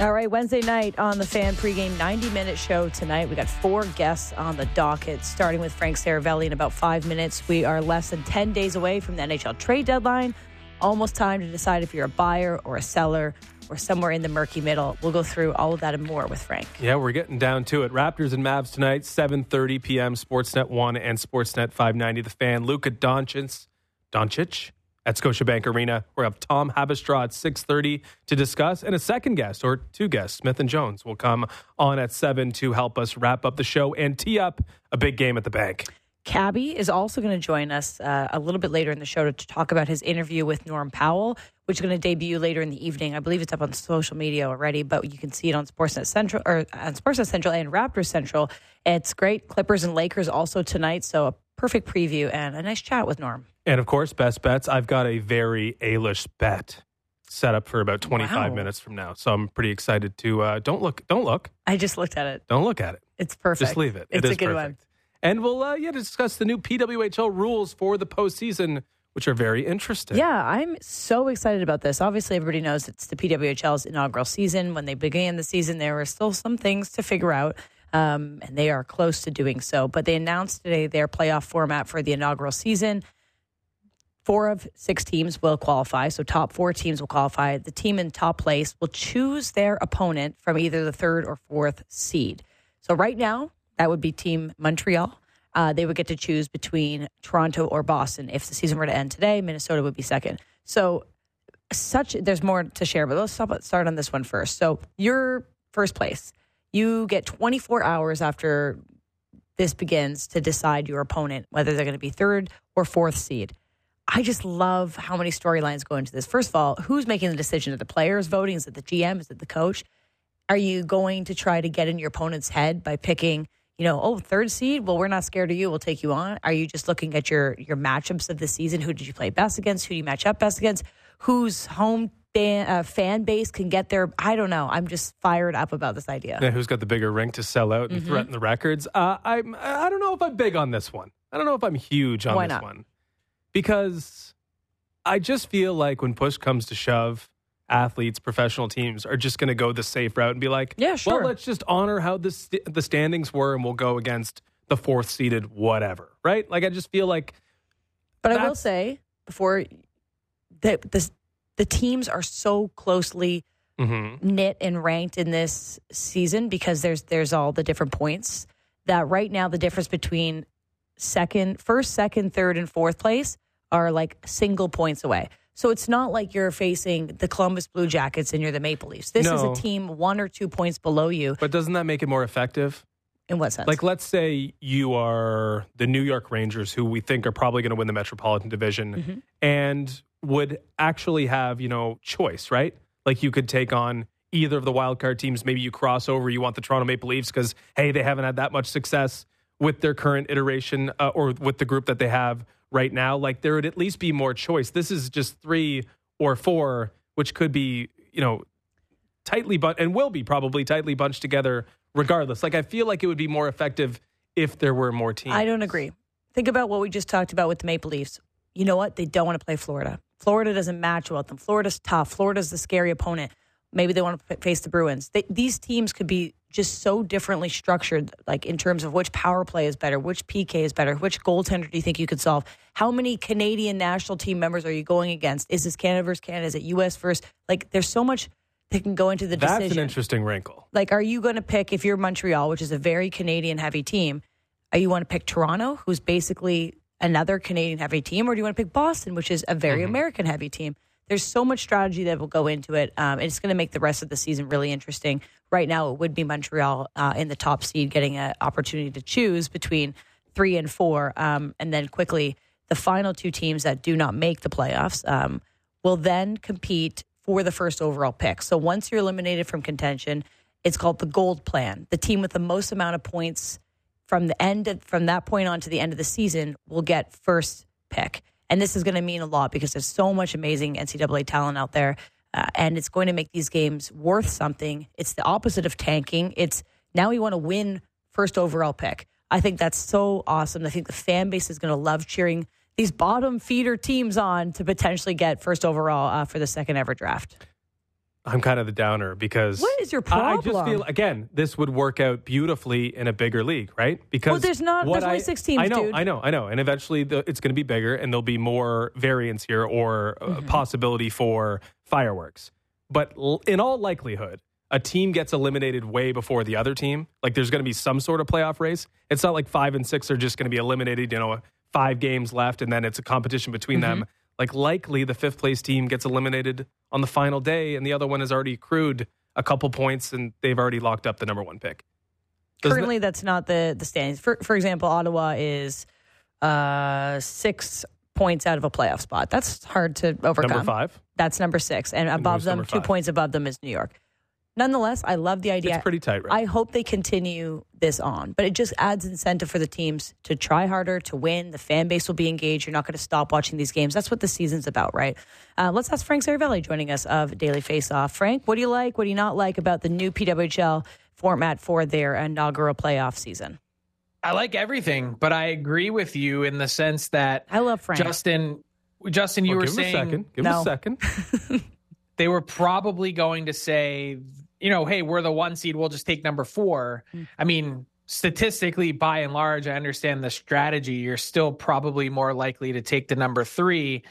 All right, Wednesday night on the fan pregame 90 minute show tonight. We got four guests on the docket, starting with Frank Seravalli in about five minutes. We are less than 10 days away from the NHL trade deadline. Almost time to decide if you're a buyer or a seller or somewhere in the murky middle. We'll go through all of that and more with Frank. Yeah, we're getting down to it. Raptors and Mavs tonight, 7.30 p.m., Sportsnet 1 and Sportsnet 590. The fan, Luka Doncic, Doncic at Scotiabank Arena. We have Tom Haberstroh at 6.30 to discuss, and a second guest, or two guests, Smith and Jones, will come on at 7 to help us wrap up the show and tee up a big game at the bank. Cabbie is also going to join us uh, a little bit later in the show to, to talk about his interview with Norm Powell, which is going to debut later in the evening. I believe it's up on social media already, but you can see it on Sportsnet Central or on Sportsnet Central and Raptors Central. It's great. Clippers and Lakers also tonight, so perfect preview and a nice chat with Norm. And of course, best bets. I've got a very A-list bet set up for about 25 Wow. minutes from now. So I'm pretty excited to uh, don't look, don't look, I just looked at it. don't look at it. It's perfect. Just leave it. It's it is a good perfect. one. And we'll uh, yeah discuss the new PWHL rules for the postseason, which are very interesting. Yeah, I'm so excited about this. Obviously, everybody knows it's the PWHL's inaugural season. When they began the season, there were still some things to figure out, um, and they are close to doing so. But they announced today their playoff format for the inaugural season. Four of six teams will qualify, so top four teams will qualify. The team in top place will choose their opponent from either the third or fourth seed. So right now, that would be Team Montreal. Uh, they would get to choose between Toronto or Boston. If the season were to end today, Minnesota would be second. So such there's more to share, but let's stop, start on this one first. So your first place, you get 24 hours after this begins to decide your opponent, whether they're going to be third or fourth seed. I just love how many storylines go into this. First of all, who's making the decision? Are the players voting? Is it the GM? Is it the coach? Are you going to try to get in your opponent's head by picking, you know, oh, third seed? Well, we're not scared of you. We'll take you on. Are you just looking at your your matchups of the season? Who did you play best against? Who do you match up best against? Whose home fan, uh, fan base can get there? I don't know. I'm just fired up about this idea. Yeah, who's got the bigger ring to sell out Mm-hmm. and threaten the records? Uh, I'm. I don't know if I'm big on this one. I don't know if I'm huge on Why this not? one because I just feel like when push comes to shove, athletes, professional teams are just going to go the safe route and be like, Yeah, sure. Well, let's just honor how the st- the standings were, and we'll go against the fourth seeded whatever." Right? Like I just feel like But I will say before that this the teams are so closely mhm. knit and ranked in this season because there's there's all the different points that right now the difference between second first second third and fourth place are like single points away so it's not like you're facing the columbus blue jackets and you're the maple leafs this is a team one or two points below you but doesn't that make it more effective? in what sense Like, let's say you are the New York Rangers, who we think are probably going to win the Metropolitan Division, Mm-hmm. and would actually have, you know, choice, right? Like, you could take on either of the wildcard teams. Maybe you cross over. You want the Toronto Maple Leafs because, hey, they haven't had that much success with their current iteration uh, or with the group that they have right now. Like, there would at least be more choice. This is just three or four, which could be, you know, tightly bunched and will be probably tightly bunched together regardless. Like I feel like it would be more effective if there were more teams. I don't agree. Think about what we just talked about with the Maple Leafs. You know what? They don't want to play Florida. Florida doesn't match well with them. Florida's tough. Florida's the scary opponent. Maybe they want to face the Bruins. They, these teams could be just so differently structured, like in terms of which power play is better, which PK is better, which goaltender do you think you could solve? How many Canadian national team members are you going against? Is this Canada versus Canada? Is it U.S. versus? Like, there's so much that can go into the That's decision That's an interesting wrinkle. like are you going to pick if you're Montreal, which is a very Canadian heavy team, are you want to pick Toronto, who's basically another Canadian heavy team, or do you want to pick Boston, which is a very American heavy team? There's so much strategy that will go into it. Um, and it's going to make the rest of the season really interesting. Right now, it would be Montreal uh, in the top seed getting an opportunity to choose between three and four. Um, and then quickly, the final two teams that do not make the playoffs um, will then compete for the first overall pick. So once you're eliminated from contention, it's called the gold plan. The team with the most amount of points from the end of, from that point on to the end of the season will get first pick. And this is going to mean a lot because there's so much amazing NCAA talent out there. Uh, and it's going to make these games worth something. It's the opposite of tanking. It's now we want to win first overall pick. I think that's so awesome. I think the fan base is going to love cheering these bottom feeder teams on to potentially get first overall uh, for the second ever draft. I'm kind of the downer because What is your I- I just problem? feel again this would work out beautifully in a bigger league, right? Because Well, there's not- there's only I- six teams, I know, dude. I know, I know, and eventually the, it's going to be bigger, and there'll be more variance here or Mm-hmm. possibility for fireworks. But l- in all likelihood, a team gets eliminated way before the other team. Like there's going to be some sort of playoff race. It's not like five and six are just going to be eliminated. You know, five games left, and then it's a competition between them. Like likely the fifth place team gets eliminated on the final day, and the other one has already accrued a couple points, and they've already locked up the number one pick. Does Currently, that's not the the standings. For for example, Ottawa is uh, six points out of a playoff spot. That's hard to overcome. number five. That's number six, and above them, two five? points above them is New York. Nonetheless, I love the idea. It's pretty tight, right? I hope they continue this on, but it just adds incentive for the teams to try harder, to win. The fan base will be engaged. You're not going to stop watching these games. That's what the season's about, right? Uh, let's ask Frank Seravalli joining us of Daily Faceoff. Frank, what do you like? What do you not like about the new PWHL format for their inaugural playoff season? I like everything, but I agree with you in the sense that I love Frank. Justin, Justin, you Well, were give him saying a second. Give No. him a second. they were probably going to say, you know, hey, we're the one seed, we'll just take number four. Hmm. I mean, statistically, by and large, I understand the strategy. You're still probably more likely to take the number three.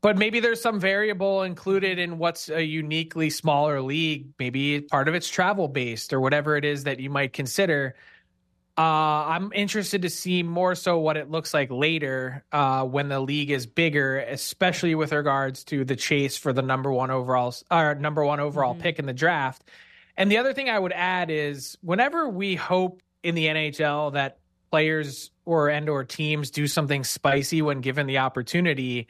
But maybe there's some variable included in what's a uniquely smaller league. Maybe part of it's travel based or whatever it is that you might consider. Uh, I'm interested to see more so what it looks like later uh, when the league is bigger, especially with regards to the chase for the number one overall or number one overall pick in the draft. And the other thing I would add is whenever we hope in the NHL that players or and or teams do something spicy when given the opportunity,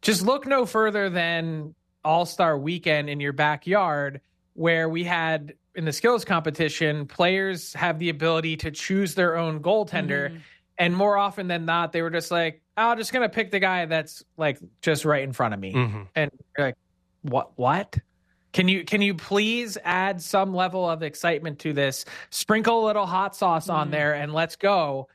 just look no further than All Star Weekend in your backyard, where we had in the skills competition, players have the ability to choose their own goaltender. And more often than not, they were just like, oh, I'm just going to pick the guy that's like just right in front of me. Mhm. And you're like, what? What? Can you can you please add some level of excitement to this? Sprinkle a little hot sauce on there and let's go.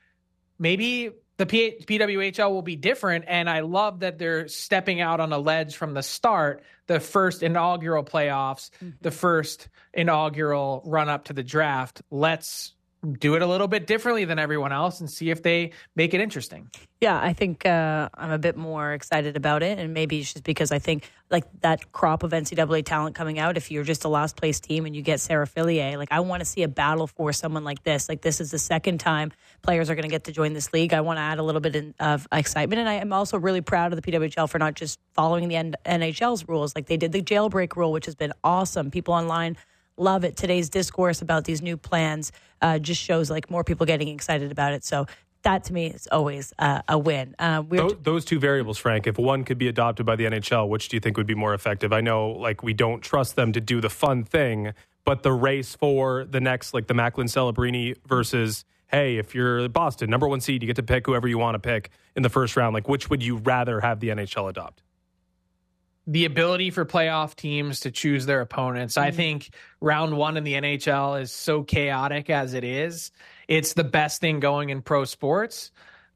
Maybe the P- PWHL will be different, and I love that they're stepping out on a ledge from the start. The first inaugural playoffs, mm-hmm. the first inaugural run up to the draft. Let's do it a little bit differently than everyone else and see if they make it interesting. Yeah, I think uh, I'm a bit more excited about it, and maybe it's just because I think like that crop of NCAA talent coming out. If you're just a last place team and you get Sarah Fillier, like I want to see a battle for someone like this. Like this is the second time players are going to get to join this league. I want to add a little bit in, of excitement, and I am also really proud of the PWHL for not just following the NHL's rules. Like they did the jailbreak rule, which has been awesome. People online love it. Today's discourse about these new plans uh, just shows like more people getting excited about it. So that to me is always uh, a win. Uh, Those, those two variables, Frank, if one could be adopted by the NHL, which do you think would be more effective? I know, like, we don't trust them to do the fun thing, but the race for the next, like, the Macklin Celebrini versus, hey, if you're Boston, number one seed, you get to pick whoever you want to pick in the first round. Like, which would you rather have the NHL adopt? The ability for playoff teams to choose their opponents. I think round one in the NHL is so chaotic as it is. It's the best thing going in pro sports.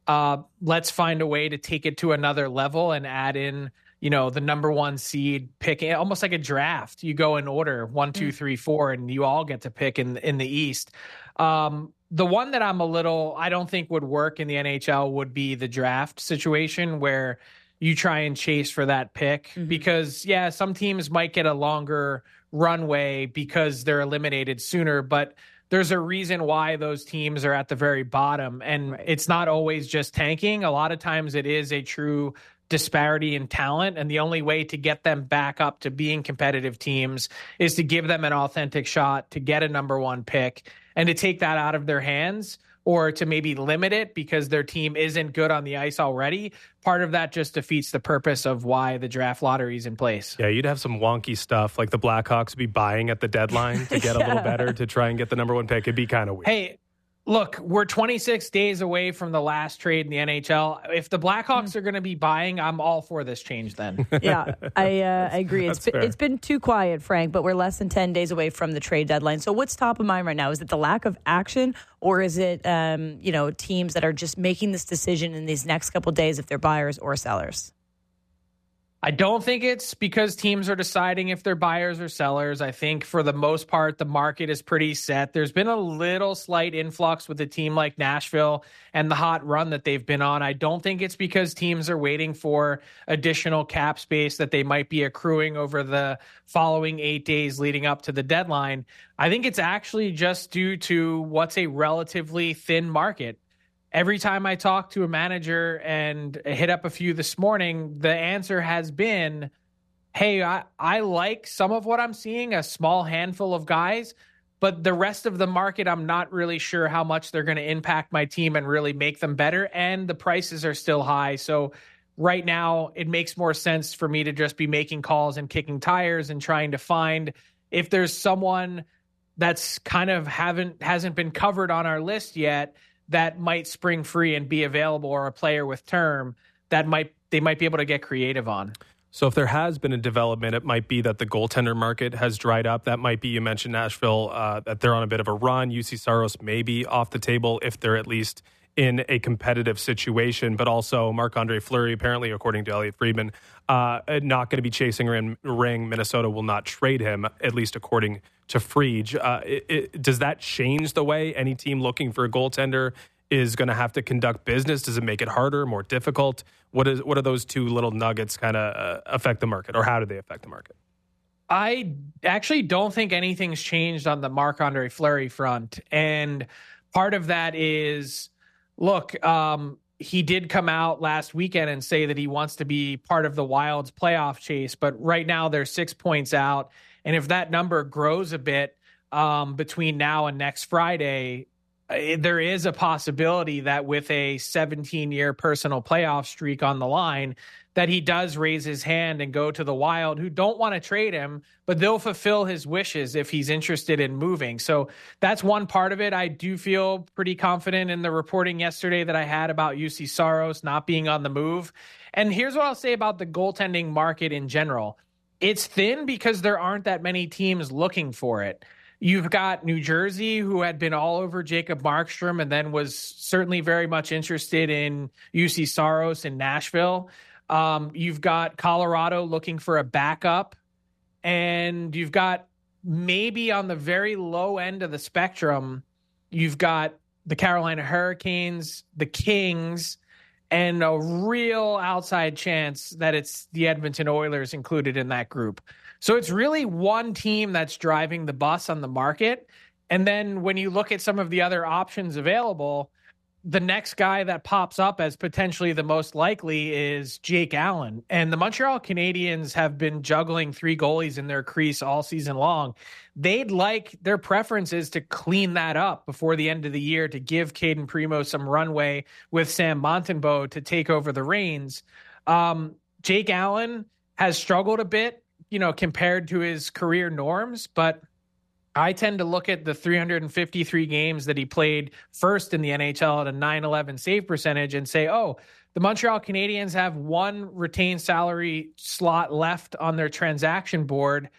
Uh, let's find a way to take it to another level and add in, you know, the number one seed picking almost like a draft. You go in order one, two, three, four, and you all get to pick in in the East. Um, the one that I'm a little, I don't think would work in the NHL would be the draft situation where you try and chase for that pick mm-hmm. because yeah, some teams might get a longer runway because they're eliminated sooner, but there's a reason why those teams are at the very bottom. And it's not always just tanking. A lot of times it is a true disparity in talent. And the only way to get them back up to being competitive teams is to give them an authentic shot to get a number 1 pick and to take that out of their hands or to maybe limit it because their team isn't good on the ice already, part of that just defeats the purpose of why the draft lottery is in place. Yeah, you'd have some wonky stuff like the Blackhawks be buying at the deadline to get a little better to try and get the number one pick. It'd be kind of weird. Hey, look, we're 26 days away from the last trade in the NHL. If the Blackhawks are going to be buying, I'm all for this change then. yeah, I, uh, I agree. It's that's been, fair. it's been too quiet, Frank, but we're less than 10 days away from the trade deadline. So what's top of mind right now? Is it the lack of action or is it, um, you know, teams that are just making this decision in these next couple days if they're buyers or sellers? I don't think it's because teams are deciding if they're buyers or sellers. I think for the most part, the market is pretty set. There's been a little slight influx with a team like Nashville and the hot run that they've been on. I don't think it's because teams are waiting for additional cap space that they might be accruing over the following eight days leading up to the deadline. I think it's actually just due to what's a relatively thin market every time I talk to a manager and hit up a few this morning, the answer has been, hey, I, I like some of what I'm seeing, a small handful of guys, but the rest of the market, I'm not really sure how much they're going to impact my team and really make them better. And the prices are still high. So right now, it makes more sense for me to just be making calls and kicking tires and trying to find if there's someone that's kind of haven't hasn't been covered on our list yet that might spring free and be available or a player with term that might they might be able to get creative on. So if there has been a development, it might be that the goaltender market has dried up. That might be you mentioned Nashville uh, that they're on a bit of a run. Juuse Saros may be off the table if they're at least in a competitive situation, but also Marc Andre Fleury, apparently, according to Elliotte Friedman, uh, not going to be chasing a ring. Minnesota will not trade him, at least according to Friedge. Uh, does that change the way any team looking for a goaltender is going to have to conduct business? Does it make it harder, more difficult? What is what are those two little nuggets kind of uh, affect the market, or how do they affect the market? I actually don't think anything's changed on the Marc Andre Fleury front, and part of that is look, um, he did come out last weekend and say that he wants to be part of the Wild's playoff chase, but right now they're six points out. And if that number grows a bit um, between now and next Friday, uh, there is a possibility that with a 17 year personal playoff streak on the line, that he does raise his hand and go to the Wild, who don't want to trade him, but they'll fulfill his wishes if he's interested in moving. So that's one part of it. I do feel pretty confident in the reporting yesterday that I had about Juuse Saros not being on the move. And here's what I'll say about the goaltending market in general it's thin because there aren't that many teams looking for it. You've got New Jersey, who had been all over Jacob Markstrom and then was certainly very much interested in Juuse Saros in Nashville. Um, you've got Colorado looking for a backup. And you've got maybe on the very low end of the spectrum, you've got the Carolina Hurricanes, the Kings, and a real outside chance that it's the Edmonton Oilers included in that group. So it's really one team that's driving the bus on the market. And then when you look at some of the other options available, the next guy that pops up as potentially the most likely is Jake Allen. And the Montreal Canadiens have been juggling three goalies in their crease all season long. They'd like their preference is to clean that up before the end of the year to give Cayden Primeau some runway with Sam Montembeault to take over the reins. Um, Jake Allen has struggled a bit you know, compared to his career norms, but I tend to look at the 353 games that he played first in the NHL at a 911 save percentage and say, oh, the Montreal Canadiens have one retained salary slot left on their transaction board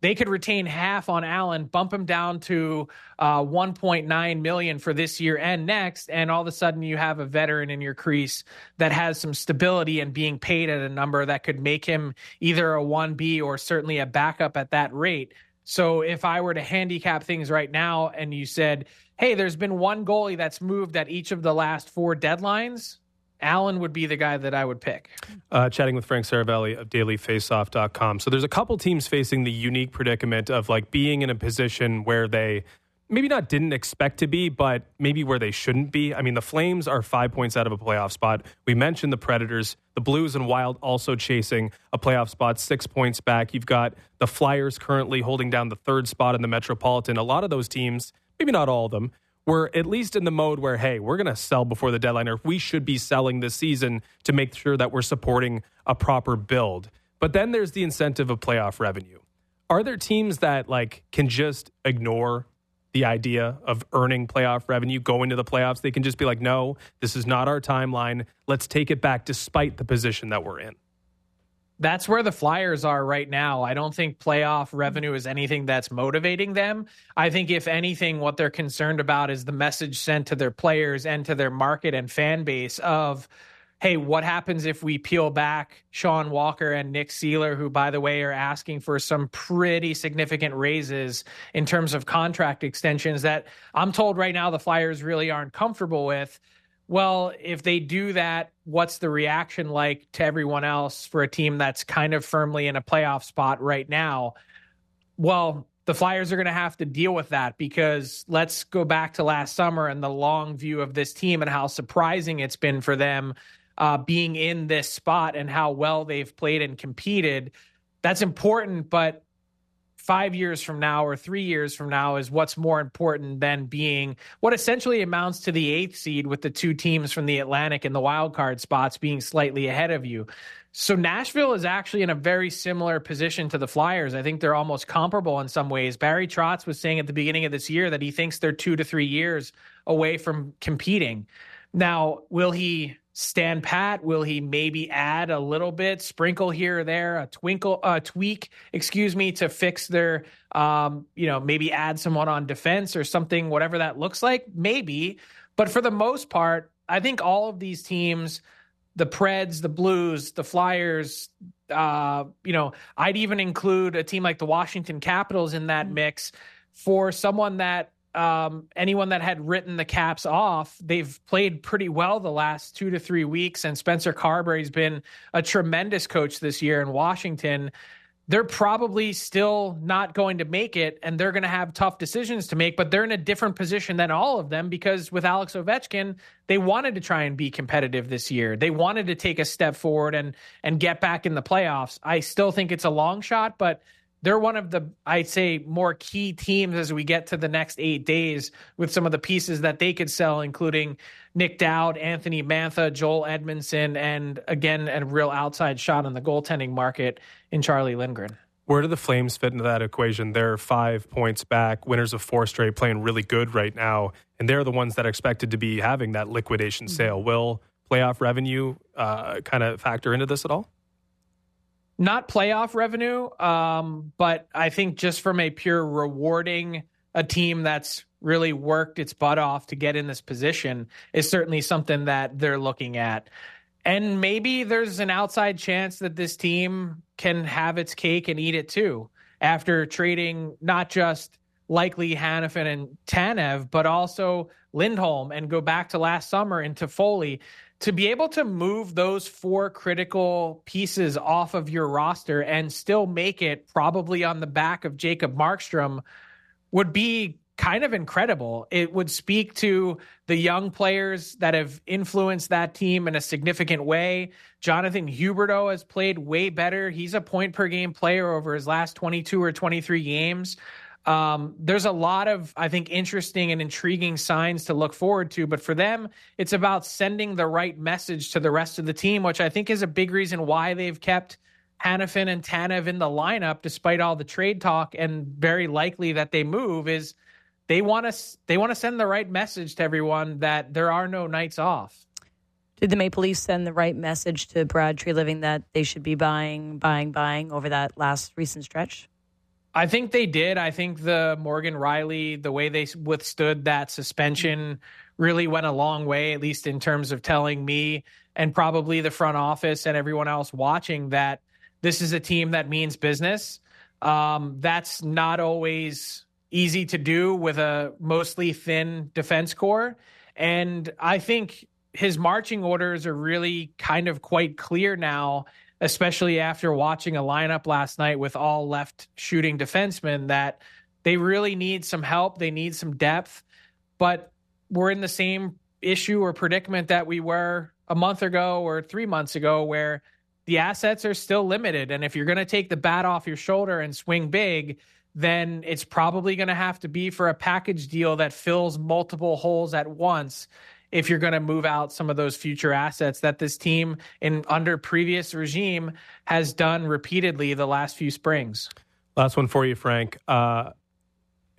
they could retain half on Allen, bump him down to uh, 1.9 million for this year and next, and all of a sudden you have a veteran in your crease that has some stability and being paid at a number that could make him either a 1B or certainly a backup at that rate. So if I were to handicap things right now and you said, hey, there's been one goalie that's moved at each of the last four deadlines, Allen would be the guy that I would pick. Uh, chatting with Frank Seravalli of dailyfaceoff.com. So there's a couple teams facing the unique predicament of like being in a position where they maybe not didn't expect to be, but maybe where they shouldn't be. I mean, the Flames are five points out of a playoff spot. We mentioned the Predators, the Blues and Wild also chasing a playoff spot, six points back. You've got the Flyers currently holding down the third spot in the Metropolitan. A lot of those teams, maybe not all of them, we're at least in the mode where, hey, we're going to sell before the deadline, or we should be selling this season to make sure that we're supporting a proper build. But then there's the incentive of playoff revenue. Are there teams that like can just ignore the idea of earning playoff revenue, going to the playoffs? They can just be like, no, this is not our timeline. Let's take it back despite the position that we're in that's where the Flyers are right now. I don't think playoff revenue is anything that's motivating them. I think, if anything, what they're concerned about is the message sent to their players and to their market and fan base of hey, what happens if we peel back Sean Walker and Nick Seeler, who, by the way, are asking for some pretty significant raises in terms of contract extensions that I'm told right now the Flyers really aren't comfortable with. Well, if they do that, what's the reaction like to everyone else for a team that's kind of firmly in a playoff spot right now? Well, the Flyers are going to have to deal with that because let's go back to last summer and the long view of this team and how surprising it's been for them uh, being in this spot and how well they've played and competed. That's important, but five years from now or three years from now is what's more important than being what essentially amounts to the eighth seed with the two teams from the Atlantic and the wild card spots being slightly ahead of you. So Nashville is actually in a very similar position to the Flyers. I think they're almost comparable in some ways. Barry Trotz was saying at the beginning of this year that he thinks they're two to three years away from competing. Now, will he stand pat? Will he maybe add a little bit, sprinkle here or there, a twinkle, a tweak, excuse me, to fix their, um, you know, maybe add someone on defense or something, whatever that looks like? Maybe. But for the most part, I think all of these teams, the Preds, the Blues, the Flyers, uh, you know, I'd even include a team like the Washington Capitals in that mm-hmm. mix for someone that um, anyone that had written the Caps off, they've played pretty well the last two to three weeks. And Spencer Carbery's been a tremendous coach this year in Washington. They're probably still not going to make it, and they're going to have tough decisions to make. But they're in a different position than all of them because with Alex Ovechkin, they wanted to try and be competitive this year. They wanted to take a step forward and and get back in the playoffs. I still think it's a long shot, but they're one of the I'd say more key teams as we get to the next eight days with some of the pieces that they could sell, including Nic Dowd, Anthony Mantha, Joel Edmundson, and again a real outside shot on the goaltending market in Charlie Lindgren. Where do the Flames fit into that equation? They're five points back, winners of four straight, playing really good right now, and they're the ones that are expected to be having that liquidation mm-hmm. sale. Will playoff revenue uh, kind of factor into this at all? Not playoff revenue, um, but I think just from a pure rewarding a team that's really worked its butt off to get in this position is certainly something that they're looking at. And maybe there's an outside chance that this team can have its cake and eat it too after trading not just likely Hanifin and Tanev, but also Lindholm and go back to last summer into Toffoli to be able to move those four critical pieces off of your roster and still make it probably on the back of Jacob Markstrom would be kind of incredible. It would speak to the young players that have influenced that team in a significant way. Jonathan Huberdeau has played way better. He's a point per game player over his last 22 or 23 games. Um, there's a lot of, I think, interesting and intriguing signs to look forward to. But for them, it's about sending the right message to the rest of the team, which I think is a big reason why they've kept Hanifin and Tanev in the lineup despite all the trade talk and very likely that they move is they want to they want to send the right message to everyone that there are no nights off. Did the Maple Leafs send the right message to Brad Treliving that they should be buying, buying, buying over that last recent stretch? I think they did. I think the Morgan Rielly, the way they withstood that suspension, really went a long way, at least in terms of telling me and probably the front office and everyone else watching that this is a team that means business. Um, that's not always easy to do with a mostly thin defense core. And I think his marching orders are really kind of quite clear now especially after watching a lineup last night with all left shooting defensemen, that they really need some help. They need some depth, but we're in the same issue or predicament that we were a month ago or three months ago, where the assets are still limited. And if you're going to take the bat off your shoulder and swing big, then it's probably going to have to be for a package deal that fills multiple holes at once if you're going to move out some of those future assets that this team in under previous regime has done repeatedly the last few springs. Last one for you, Frank. Uh,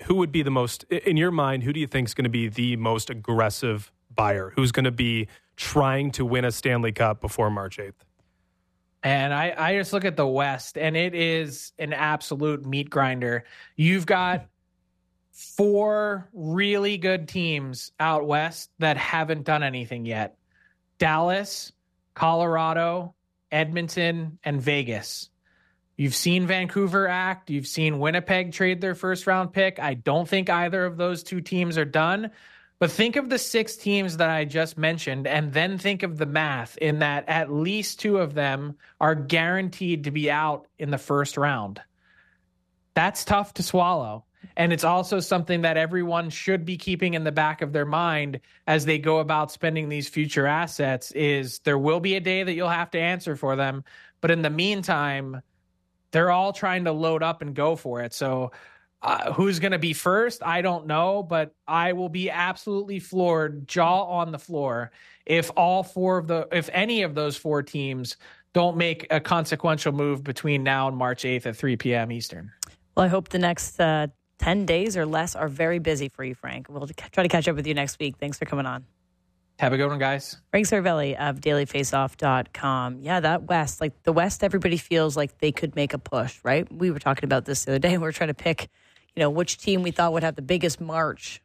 who would be the most, in your mind, who do you think is going to be the most aggressive buyer? Who's going to be trying to win a Stanley Cup before March 8th? And I, I just look at the West, and it is an absolute meat grinder. You've got four really good teams out west that haven't done anything yet Dallas, Colorado, Edmonton, and Vegas. You've seen Vancouver act. You've seen Winnipeg trade their first round pick. I don't think either of those two teams are done. But think of the six teams that I just mentioned, and then think of the math in that at least two of them are guaranteed to be out in the first round. That's tough to swallow. And it's also something that everyone should be keeping in the back of their mind as they go about spending these future assets is there will be a day that you'll have to answer for them. But in the meantime, they're all trying to load up and go for it. So uh, who's going to be first? I don't know, but I will be absolutely floored, jaw on the floor, if all four of the, if any of those four teams don't make a consequential move between now and March 8th at 3 p.m. Eastern. Well, I hope the next uh, 10 days or less are very busy for you, Frank. We'll try to catch up with you next week. Thanks for coming on. Have a good one, guys. Frank Seravalli of dailyfaceoff.com. Yeah, that West, like the West, everybody feels like they could make a push, right? We were talking about this the other day. We are trying to pick, you know, which team we thought would have the biggest march.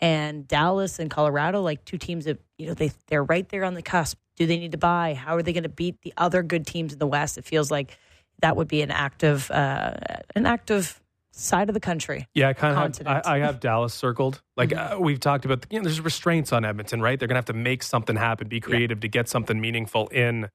And Dallas and Colorado, like two teams that, you know, they, they're right there on the cusp. Do they need to buy? How are they going to beat the other good teams in the West? It feels like that would be an active, uh, an active side of the country. Yeah, I kind of have, I, I, have Dallas circled. Like mm-hmm. uh, we've talked about, you know, there's restraints on Edmonton, right? They're going to have to make something happen, be creative yeah. to get something meaningful in.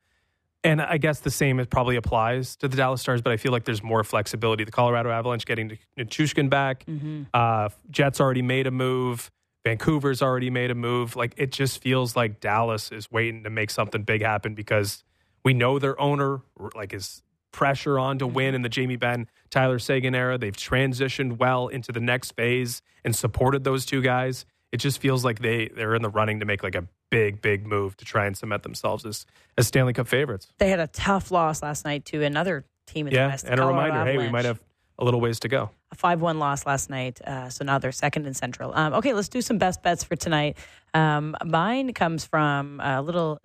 And I guess the same it probably applies to the Dallas Stars, but I feel like there's more flexibility. The Colorado Avalanche getting Nichushkin back, mm-hmm. uh, Jets already made a move. Vancouver's already made a move. Like it just feels like Dallas is waiting to make something big happen because we know their owner like is pressure on to win in the Jamie Benn, Tyler Seguin era. They've transitioned well into the next phase and supported those two guys. It just feels like they they're in the running to make like a big big move to try and cement themselves as as Stanley Cup favorites. They had a tough loss last night to another team in yeah, the West. and a reminder, Avalanche. hey, we might have a little ways to go. A 5 1 loss last night. Uh, so now they're second in Central. Um, okay, let's do some best bets for tonight. Um, mine comes from a little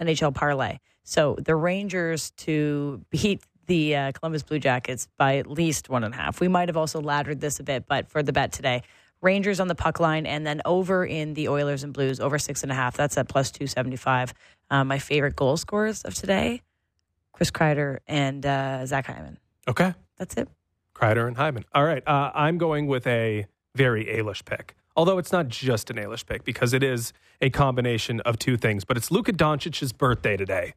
NHL parlay. So the Rangers to beat the uh, Columbus Blue Jackets by at least one and a half. We might have also laddered this a bit, but for the bet today, Rangers on the puck line, and then over in the Oilers and Blues, over six and a half. That's at plus 275. Um, my favorite goal scorers of today Chris Kreider and uh, Zach Hyman. Okay. That's it. Kreider and Hyman. All right. Uh, I'm going with a very Ailish pick. Although it's not just an Ailish pick because it is a combination of two things, but it's Luka Doncic's birthday today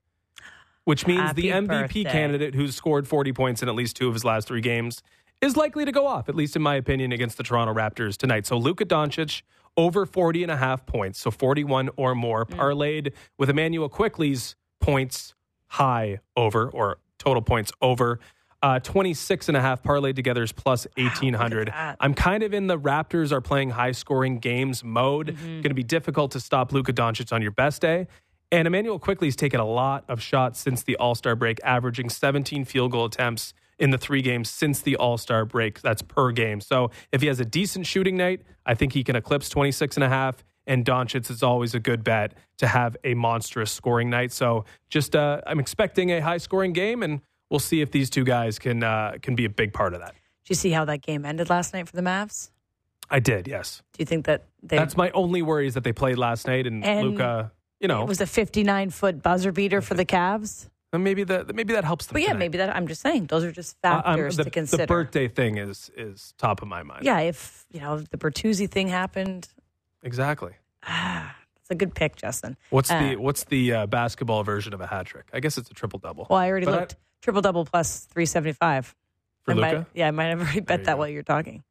which means Happy the MVP birthday. candidate who's scored 40 points in at least two of his last three games is likely to go off, at least in my opinion, against the Toronto Raptors tonight. So Luka Doncic over 40 and a half points, so 41 or more, mm. parlayed with Immanuel Quickley's points high over or total points over. Uh, 26 and a half parlayed together is plus 1800. Wow, I'm kind of in the Raptors are playing high scoring games mode. Mm-hmm. Going to be difficult to stop Luka Doncic on your best day. And Immanuel Quickley's taken a lot of shots since the All Star break, averaging 17 field goal attempts in the three games since the All Star break. That's per game. So if he has a decent shooting night, I think he can eclipse 26 and a half. And Doncic is always a good bet to have a monstrous scoring night. So just uh, I'm expecting a high scoring game, and we'll see if these two guys can uh, can be a big part of that. Did you see how that game ended last night for the Mavs? I did, yes. Do you think that they? That's my only worry is that they played last night and, and Luka you know, it was a 59 foot buzzer beater for the Cavs. And maybe that maybe that helps them. But yeah, tonight. maybe that. I'm just saying those are just factors the, to consider. The birthday thing is is top of my mind. Yeah, if you know the Bertuzzi thing happened. Exactly. Ah, it's a good pick, Justin. What's uh, the what's the uh, basketball version of a hat trick? I guess it's a triple double. Well, I already but looked. Triple double plus 375. For Luka? yeah, I might have already bet that go. while you're talking.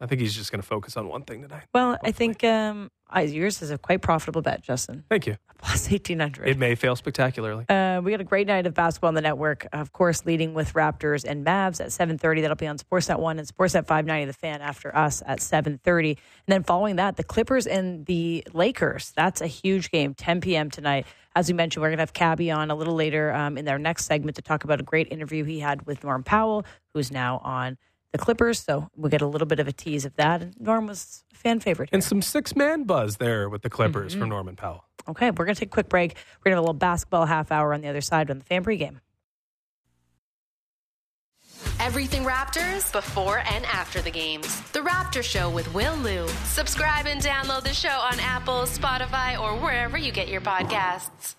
I think he's just going to focus on one thing tonight. Well, hopefully. I think um, yours is a quite profitable bet, Justin. Thank you. Plus 1800. It may fail spectacularly. Uh, we got a great night of basketball on the network, of course, leading with Raptors and Mavs at 7.30. That'll be on Sportsnet 1 and Sportsnet 590, the fan after us at 7.30. And then following that, the Clippers and the Lakers. That's a huge game, 10 p.m. tonight. As we mentioned, we're going to have Cabbie on a little later um, in their next segment to talk about a great interview he had with Norm Powell, who's now on the Clippers. So we'll get a little bit of a tease of that. And Norm was a fan favorite. Here. And some six man buzz there with the Clippers mm-hmm. for Norman Powell. Okay, we're going to take a quick break. We're going to have a little basketball half hour on the other side on the fan pregame. Everything Raptors before and after the games. The Raptor Show with Will Lou. Subscribe and download the show on Apple, Spotify, or wherever you get your podcasts.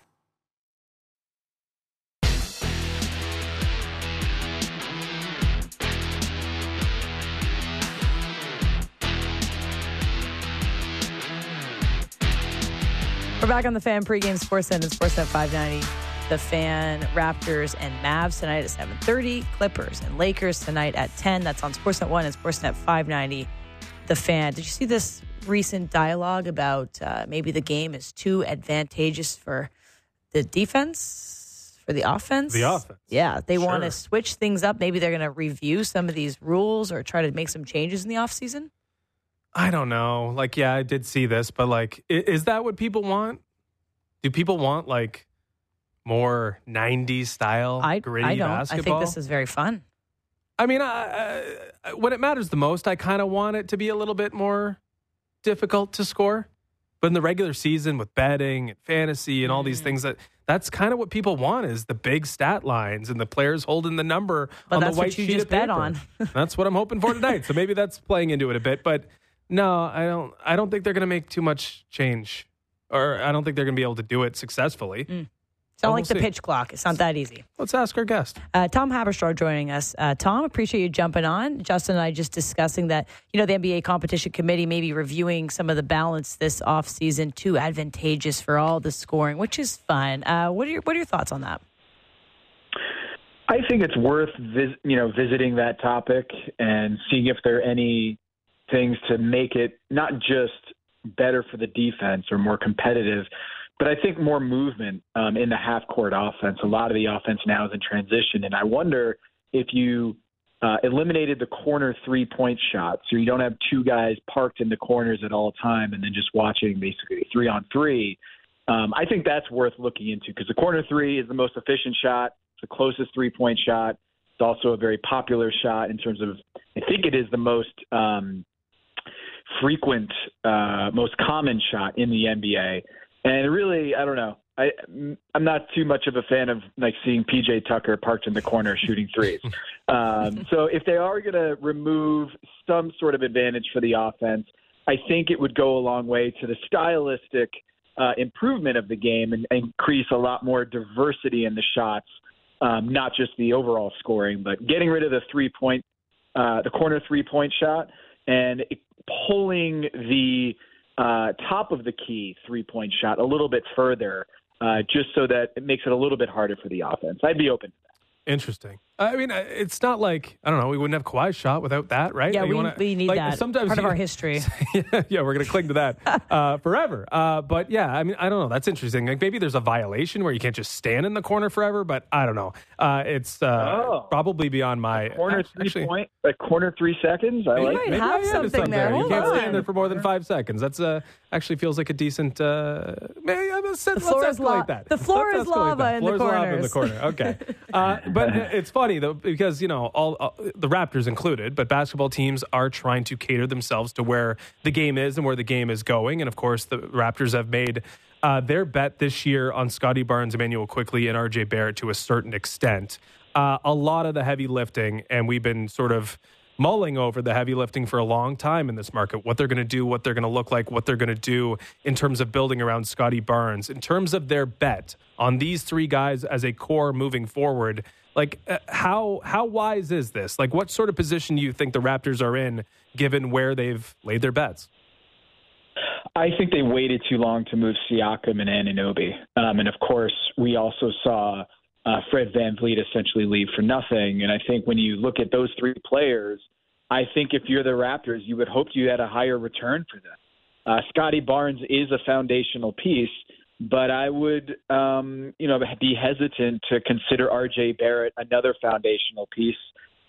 We're back on the fan pregame Sportsnet and Sportsnet 590. The fan Raptors and Mavs tonight at 7:30. Clippers and Lakers tonight at 10. That's on Sportsnet 1 and Sportsnet 590. The fan. Did you see this recent dialogue about uh, maybe the game is too advantageous for the defense, for the offense? The offense. Yeah, they want to switch things up. Maybe they're going to review some of these rules or try to make some changes in the offseason. I don't know. Like, yeah, I did see this, but like, is that what people want? Do people want like more '90s style I, gritty I don't. basketball? I think this is very fun. I mean, I, I, when it matters the most, I kind of want it to be a little bit more difficult to score. But in the regular season, with betting and fantasy and all Mm. these things, that that's kind of what people want is the big stat lines and the players holding the number But on the what white you sheet just of bet paper. on. that's what I'm hoping for tonight. So maybe that's playing into it a bit. But no, I don't. I don't think they're going to make too much change, or I don't think they're going to be able to do it successfully. It's not Well, like we'll the see. pitch clock. It's not that easy. Let's ask our guest. Uh, Tom Haberstroh joining us. Uh, Tom, appreciate you jumping on. Justin and I just discussing that, you know, the NBA competition committee may be reviewing some of the balance this offseason too advantageous for all the scoring, which is fun. Uh, what are your what are your thoughts on that? I think it's worth vis- you know visiting that topic and seeing if there are any things to make it not just better for the defense or more competitive, but I think more movement um, in the half court offense. A lot of the offense now is in transition, and I wonder if you uh, eliminated the corner three point shot, so you don't have two guys parked in the corners at all time and then just watching basically three on three. Um, I think that's worth looking into because the corner three is the most efficient shot, the closest three point shot. It's also a very popular shot in terms of, I think it is the most um, frequent, uh, most common shot in the NBA. And really, I don't know. I, I'm not too much of a fan of like seeing PJ Tucker parked in the corner shooting threes. Um, so if they are going to remove some sort of advantage for the offense, I think it would go a long way to the stylistic uh, improvement of the game and, and increase a lot more diversity in the shots, um, not just the overall scoring, but getting rid of the three point, uh, the corner three point shot, and pulling the uh, top of the key three point shot a little bit further, uh, just so that it makes it a little bit harder for the offense. I'd be open. To that. Interesting. I mean, uh, it's not like I don't know. We wouldn't have Kawhi's shot without that, right? Yeah, Like, you we, wanna- we need like, that. Sometimes Part of our history. yeah, yeah, we're going to cling to that uh, forever. Uh, but yeah, I mean, I don't know. That's interesting. Like maybe there's a violation where you can't just stand in the corner forever. But I don't know. Uh, it's uh, Oh. probably beyond my Corner three actually, point, a corner three seconds. I like. might maybe have I am to something there. You can't on. stand there for more than five seconds. That's uh, actually feels like a decent. Uh, maybe I'm a, let's floor is escalate la- that. the floor Let's is lava that. in the Floor is lava in the corner. Okay, uh, but it's funny though because you know all uh, the Raptors included, but basketball teams are trying to cater themselves to where the game is and where the game is going, and of course the Raptors have made. Uh, their bet this year on Scottie Barnes, Immanuel Quickley, and RJ Barrett to a certain extent. Uh, a lot of the heavy lifting, and we've been sort of mulling over the heavy lifting for a long time in this market. What they're going to do, what they're going to look like, what they're going to do in terms of building around Scottie Barnes, in terms of their bet on these three guys as a core moving forward. Like uh, how how wise is this? Like what sort of position do you think the Raptors are in given where they've laid their bets? I think they waited too long to move Siakam and Anunoby. Um, and of course, we also saw uh, Fred VanVleet essentially leave for nothing. And I think when you look at those three players, I think if you're the Raptors, you would hope you had a higher return for them. Uh, Scottie Barnes is a foundational piece, but I would, um, you know, be hesitant to consider R.J. Barrett another foundational piece.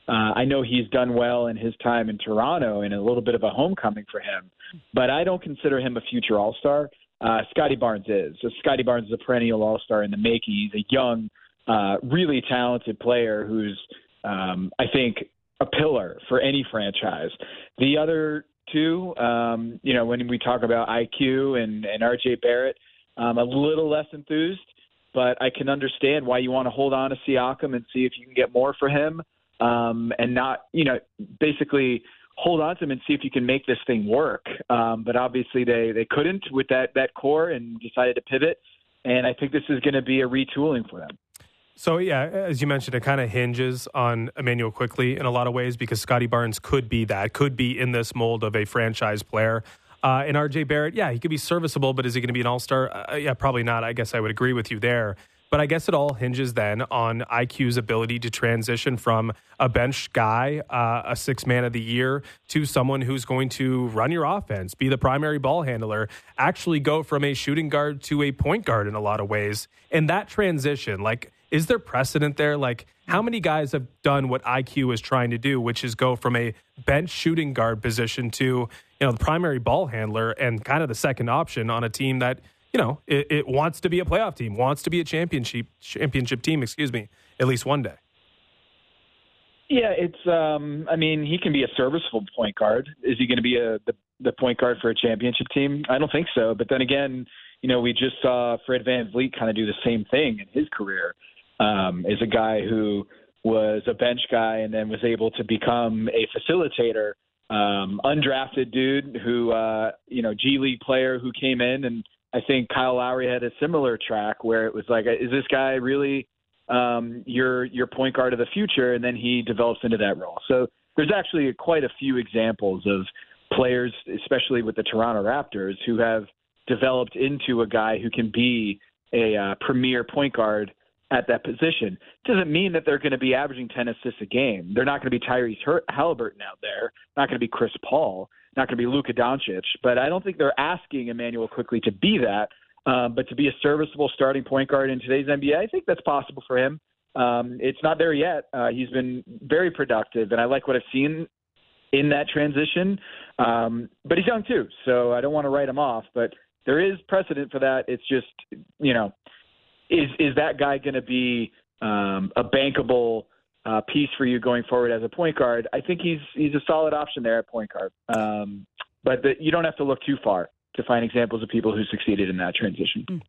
Uh, I know he's done well in his time in Toronto and a little bit of a homecoming for him, but I don't consider him a future All Star. Uh, Scottie Barnes is. So Scottie Barnes is a perennial All Star in the making. He's a young, uh, really talented player who's, um, I think, a pillar for any franchise. The other two, um, you know, when we talk about IQ and, and RJ Barrett, um, a little less enthused, but I can understand why you want to hold on to Siakam and see if you can get more for him um, and not, you know, basically hold on to him and see if you can make this thing work. Um, but obviously they, they couldn't with that, that core and decided to pivot. And I think this is going to be a retooling for them. So yeah, as you mentioned, it kind of hinges on Immanuel Quickley in a lot of ways because Scottie Barnes could be that, could be in this mold of a franchise player. Uh, and RJ Barrett, yeah, he could be serviceable, but is he going to be an all star? Uh, yeah, probably not. I guess I would agree with you there. But I guess it all hinges then on IQ's ability to transition from a bench guy, uh, a six man of the year, to someone who's going to run your offense, be the primary ball handler, actually go from a shooting guard to a point guard in a lot of ways. And that transition, like, is there precedent there? Like, how many guys have done what IQ is trying to do, which is go from a bench shooting guard position to, you know, the primary ball handler and kind of the second option on a team that you know, it, it, wants to be a playoff team, wants to be a championship championship team, excuse me, at least one day. Yeah, it's. Um, I mean, he can be a serviceable point guard. Is he going to be a the, the point guard for a championship team? I don't think so. But then again, you know, we just saw Fred VanVleet kind of do the same thing in his career. Um, as a guy who was a bench guy and then was able to become a facilitator, um, undrafted dude who, uh, you know, G League player who came in and I think Kyle Lowry had a similar track where it was like, is this guy really um, your your point guard of the future? And then he develops into that role. So there's actually quite a few examples of players, especially with the Toronto Raptors, who have developed into a guy who can be a uh, premier point guard at that position. Doesn't mean that they're going to be averaging 10 assists a game. They're not going to be Tyrese Halliburton out there. Not going to be Chris Paul not going to be Luka Doncic, but I don't think they're asking Immanuel Quickley to be that. Um, but to be a serviceable starting point guard in today's NBA, I think that's possible for him. Um, it's not there yet. Uh, he's been very productive, and I like what I've seen in that transition. Um, but he's young too, so I don't want to write him off. But there is precedent for that. It's just, you know, is is that guy going to be um, a bankable uh, piece for you going forward as a point guard. I think he's he's a solid option there at point guard. Um, but the, you don't have to look too far to find examples of people who succeeded in that transition. Mm.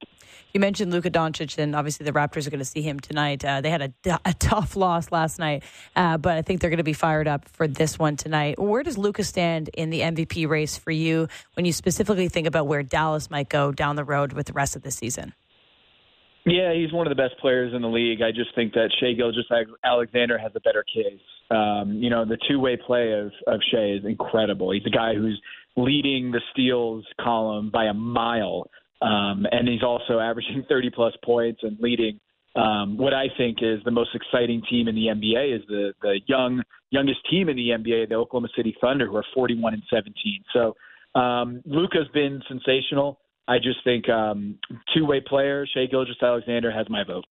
You mentioned Luka Doncic, and obviously the Raptors are going to see him tonight. Uh, they had a, a, tough loss last night, uh, but I think they're going to be fired up for this one tonight. Where does Luka stand in the MVP race for you when you specifically think about where Dallas might go down the road with the rest of the season? Yeah, he's one of the best players in the league. I just think that Shai Gilgeous-Alexander has a better case. Um, you know, the two-way play of of Shai is incredible. He's a guy who's leading the steals column by a mile, um, and he's also averaging 30 plus points and leading um, what I think is the most exciting team in the NBA is the the young youngest team in the NBA, the Oklahoma City Thunder, who are 41 and 17. So um, Luka's been sensational. I just think um, two way player, Shai Gilgeous-Alexander has my vote.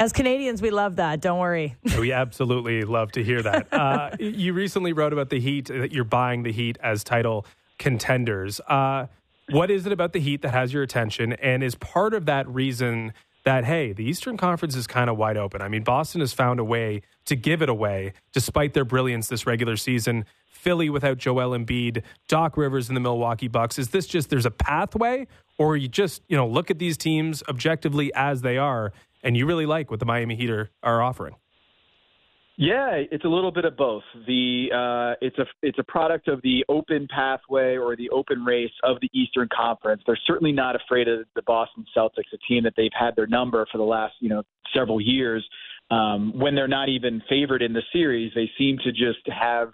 As Canadians, we love that. Don't worry. we absolutely love to hear that. Uh, you recently wrote about the Heat, that you're buying the Heat as title contenders. Uh, what is it about the Heat that has your attention? And is part of that reason that, hey, the Eastern Conference is kind of wide open? I mean, Boston has found a way to give it away despite their brilliance this regular season. Philly without Joel Embiid, Doc Rivers and the Milwaukee Bucks. Is this just there's a pathway, or you just you know look at these teams objectively as they are, and you really like what the Miami Heat are, are offering? Yeah, it's a little bit of both. The uh, it's a it's a product of the open pathway or the open race of the Eastern Conference. They're certainly not afraid of the Boston Celtics, a team that they've had their number for the last you know several years. Um, when they're not even favored in the series, they seem to just have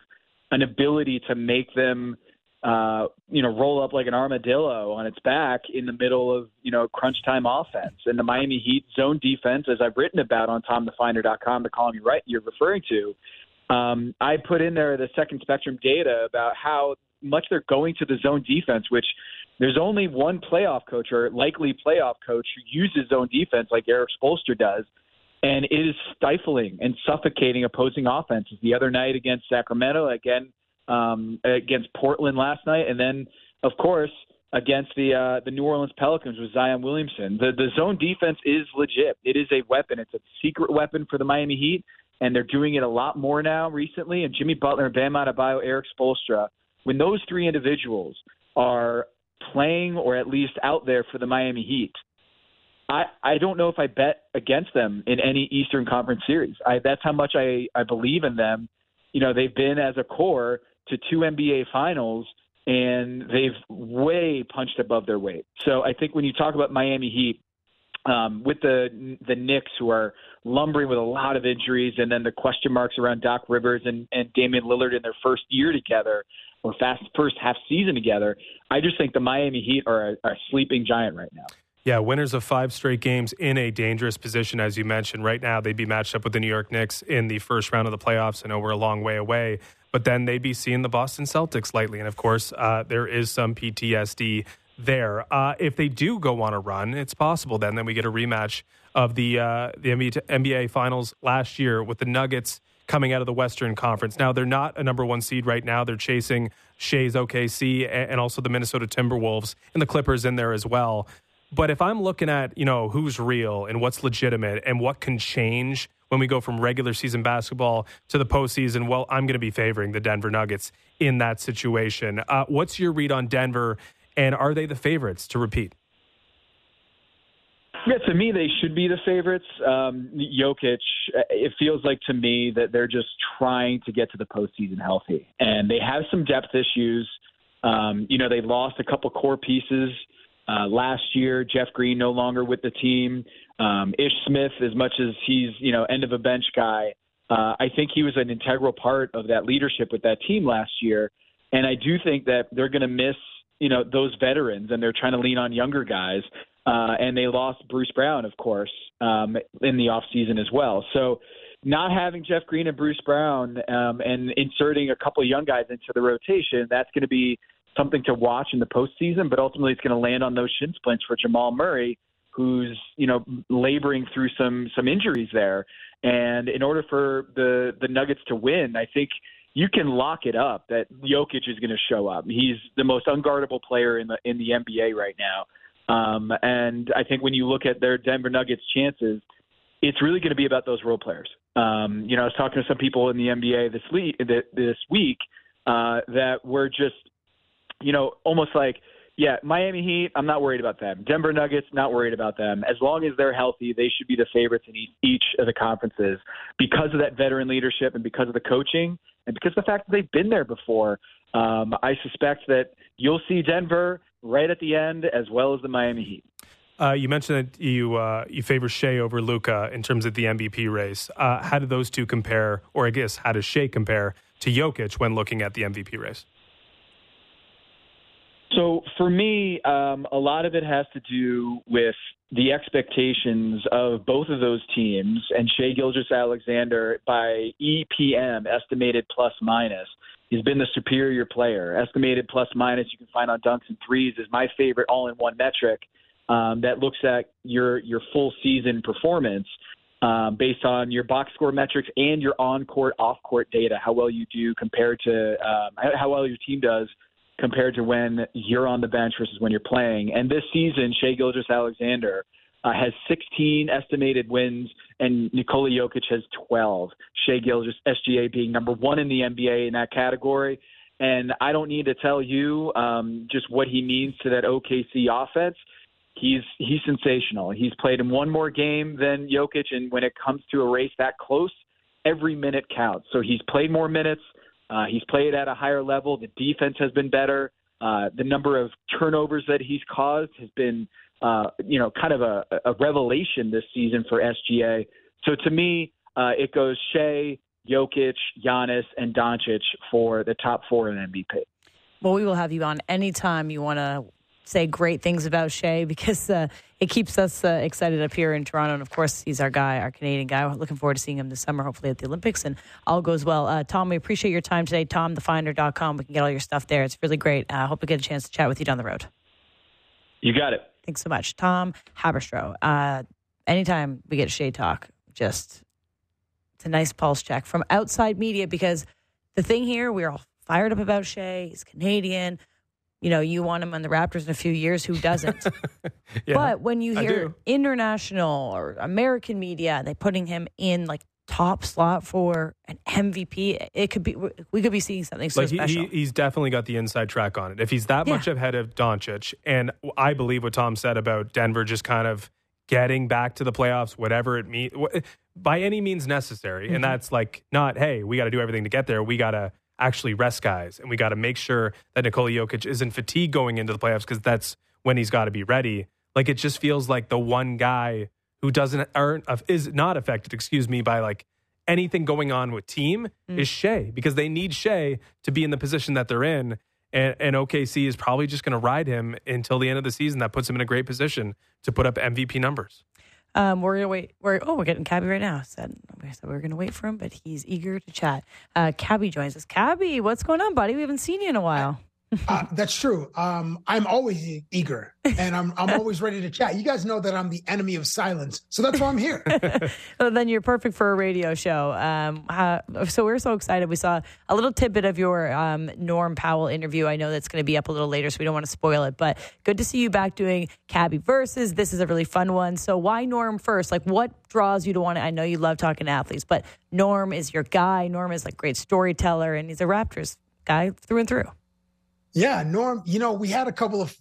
an ability to make them uh, you know, roll up like an armadillo on its back in the middle of, you know, crunch time offense. And the Miami Heat zone defense, as I've written about on TomTheFinder.com, the column you're, right you're referring to, um, I put in there the second spectrum data about how much they're going to the zone defense, which there's only one playoff coach or likely playoff coach who uses zone defense like Erik Spoelstra does. And it is stifling and suffocating opposing offenses. The other night against Sacramento, again, um, against Portland last night, and then of course against the uh, the New Orleans Pelicans with Zion Williamson. The the zone defense is legit. It is a weapon. It's a secret weapon for the Miami Heat, and they're doing it a lot more now recently. And Jimmy Butler, Bam Adebayo, Erik Spoelstra, when those three individuals are playing or at least out there for the Miami Heat. I, I don't know if I bet against them in any Eastern Conference series. I, that's how much I, I believe in them. You know, they've been as a core to two NBA finals and they've way punched above their weight. So I think when you talk about Miami Heat, um, with the the Knicks who are lumbering with a lot of injuries, and then the question marks around Doc Rivers and, and Damian Lillard in their first year together, or fast first half season together. I just think the Miami Heat are a, a sleeping giant right now. Yeah, winners of five straight games in a dangerous position, as you mentioned. Right now, they'd be matched up with the New York Knicks in the first round of the playoffs. I know we're a long way away, but then they'd be seeing the Boston Celtics lightly. And of course, uh, there is some PTSD there. Uh, if they do go on a run, it's possible then that we get a rematch of the uh, the NBA Finals last year with the Nuggets coming out of the Western Conference. Now they're not a number one seed right now. They're chasing Shai's OKC and also the Minnesota Timberwolves and the Clippers in there as well. But if I'm looking at you know who's real and what's legitimate and what can change when we go from regular season basketball to the postseason, well, I'm going to be favoring the Denver Nuggets in that situation. Uh, what's your read on Denver, and are they the favorites to repeat? Yeah, to me, they should be the favorites. Um, Jokic, it feels like to me that they're just trying to get to the postseason healthy, and they have some depth issues. Um, you know, they lost a couple core pieces uh, last year. Jeff Green no longer with the team. Um, Ish Smith, as much as he's you know end of a bench guy, uh, I think he was an integral part of that leadership with that team last year, and I do think that they're going to miss you know those veterans, and they're trying to lean on younger guys. Uh, and they lost Bruce Brown, of course, um, in the offseason as well. So not having Jeff Green and Bruce Brown um, and inserting a couple of young guys into the rotation, that's going to be something to watch in the postseason. But ultimately, it's going to land on those shin splints for Jamal Murray, who's you know laboring through some some injuries there. And in order for the the Nuggets to win, I think you can lock it up that Jokic is going to show up. He's the most unguardable player in the in the NBA right now. Um, and I think when you look at their Denver Nuggets chances, it's really going to be about those role players. Um, you know, I was talking to some people in the NBA this week, this week uh, that were just, you know, almost like, yeah, Miami Heat, I'm not worried about them. Denver Nuggets, not worried about them. As long as they're healthy, they should be the favorites in each of the conferences because of that veteran leadership and because of the coaching and because of the fact that they've been there before. Um, I suspect that you'll see Denver right at the end, as well as the Miami Heat. Uh, you mentioned that you uh, you favor Shai over Luka in terms of the MVP race. Uh, how do those two compare, or I guess how does Shai compare to Jokic when looking at the MVP race? So for me, um, a lot of it has to do with the expectations of both of those teams and Shai Gilgeous-Alexander by EPM estimated plus minus. He's been the superior player. Estimated plus minus you can find on dunks and threes is my favorite all-in-one metric um, that looks at your your full season performance um, based on your box score metrics and your on-court, off-court data. How well you do compared to um, how well your team does compared to when you're on the bench versus when you're playing. And this season, Shai Gilgeous-Alexander uh, has 16 estimated wins, and Nikola Jokic has 12. Shai Gilgeous, SGA, being number one in the NBA in that category. And I don't need to tell you um, just what he means to that OKC offense. He's he's sensational. He's played in one more game than Jokic, and when it comes to a race that close, every minute counts. So he's played more minutes. Uh, he's played at a higher level. The defense has been better. Uh, the number of turnovers that he's caused has been, uh, you know, kind of a, a revelation this season for SGA. So to me, uh, it goes Shai, Jokic, Giannis, and Doncic for the top four in MVP. Well, we will have you on anytime you want to say great things about Shai because uh, it keeps us uh, excited up here in Toronto. And of course, he's our guy, our Canadian guy. We're looking forward to seeing him this summer, hopefully at the Olympics, and all goes well. Uh, Tom, we appreciate your time today. TomTheFinder.com. We can get all your stuff there. It's really great. I hope we get a chance to chat with you down the road. You got it. Thanks so much. Tom Haberstroh. Uh, anytime we get Shai talk, just it's a nice pulse check from outside media because the thing here, we're all fired up about Shai. He's Canadian you know, you want him on the Raptors in a few years. Who doesn't? yeah, but when you hear international or American media, they're putting him in like top slot for an MVP, it could be we could be seeing something so like he, special. He, he's definitely got the inside track on it. If he's that yeah. much ahead of Doncic, and I believe what Tom said about Denver just kind of getting back to the playoffs, whatever it means, by any means necessary, mm-hmm. and that's like not hey, we got to do everything to get there. We got to actually rest guys, and we got to make sure that Nikola Jokic isn't fatigued going into the playoffs because that's when he's got to be ready. Like it just feels like the one guy who doesn't earn is not affected, excuse me, by like anything going on with team Mm. is Shai because they need Shai to be in the position that they're in. And, and OKC is probably just going to ride him until the end of the season. That puts him in a great position to put up MVP numbers. Um, we're gonna wait. We're oh, we're getting Cabbie right now. Said we said we were gonna wait for him, but he's eager to chat. Uh, Cabbie joins us. Cabbie, what's going on, buddy? We haven't seen you in a while. Uh, that's true. Um, I'm always e- eager, and I'm I'm always ready to chat. You guys know that I'm the enemy of silence, so that's why I'm here. Well, then you're perfect for a radio show. Um, how, so we're so excited. We saw a little tidbit of your um, Norm Powell interview. I know that's going to be up a little later, so we don't want to spoil it. But good to see you back doing Cabbie versus. This is a really fun one. So why Norm first? Like, what draws you to want to? I know you love talking to athletes, but Norm is your guy. Norm is like great storyteller, and he's a Raptors guy through and through. Yeah, Norm. You know, we had a couple of.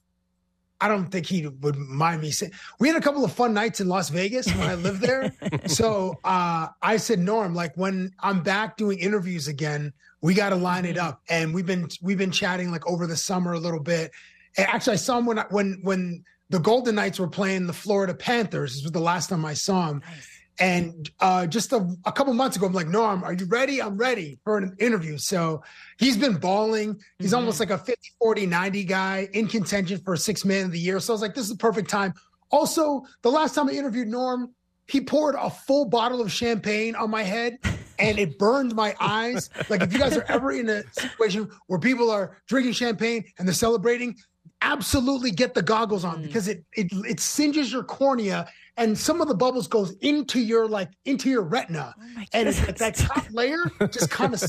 I don't think he would mind me saying we had a couple of fun nights in Las Vegas when I lived there. so uh, I said, Norm, like when I'm back doing interviews again, we got to line it up. And we've been we've been chatting like over the summer a little bit. And actually, I saw him when I- when when the Golden Knights were playing the Florida Panthers. This was the last time I saw him. And uh, just a, a couple months ago, I'm like, Norm, are you ready? I'm ready for an interview. So he's been balling. He's Mhm. almost like a 50, 40, 90 guy in contention for six man of the year. So I was like, this is the perfect time. Also, the last time I interviewed Norm, he poured a full bottle of champagne on my head and it burned my eyes. Like, if you guys are ever in a situation where people are drinking champagne and they're celebrating, absolutely get the goggles on Mm. because it, it it singes your cornea and some of the bubbles goes into your like into your retina Oh and that top layer just kind of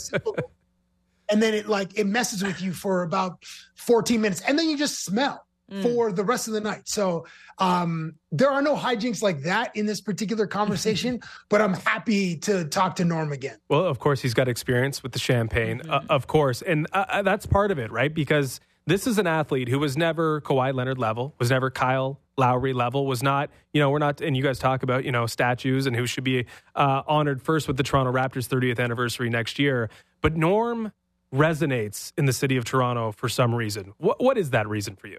and then it like it messes with you for about 14 minutes and then you just smell Mm. for the rest of the night so um there are no hijinks like that in this particular conversation but i'm happy to talk to norm again Well, of course, he's got experience with the champagne, uh, of course. And uh, uh, that's part of it, right? Because this is an athlete who was never Kawhi Leonard level, was never Kyle Lowry level, was not, you know, we're not, and you guys talk about, you know, statues and who should be uh, honored first with the Toronto Raptors 30th anniversary next year. But Norm resonates in the city of Toronto for some reason. What, what is that reason for you?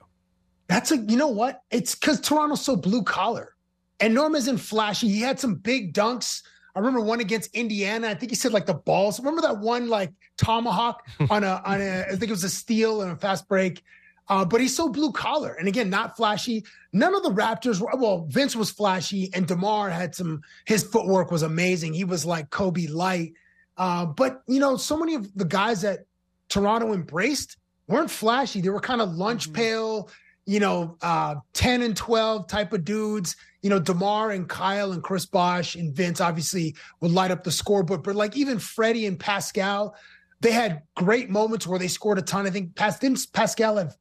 That's a, you know what? It's because Toronto's so blue collar. And Norm isn't flashy. He had some big dunks. I remember one against Indiana. I think he said like the balls. Remember that one like tomahawk on a on a I think it was a steal and a fast break. Uh, but he's so blue collar, and again, not flashy. None of the Raptors were. Well, Vince was flashy, and Demar had some. His footwork was amazing. He was like Kobe light. Uh, but you know, so many of the guys that Toronto embraced weren't flashy. They were kind of lunch Mhm. pail, you know, uh, 10 and 12 type of dudes. You know, DeMar and Kyle and Chris Bosh and Vince obviously would light up the scoreboard. But like even Freddie and Pascal, they had great moments where they scored a ton. I think Pas- Pascal have,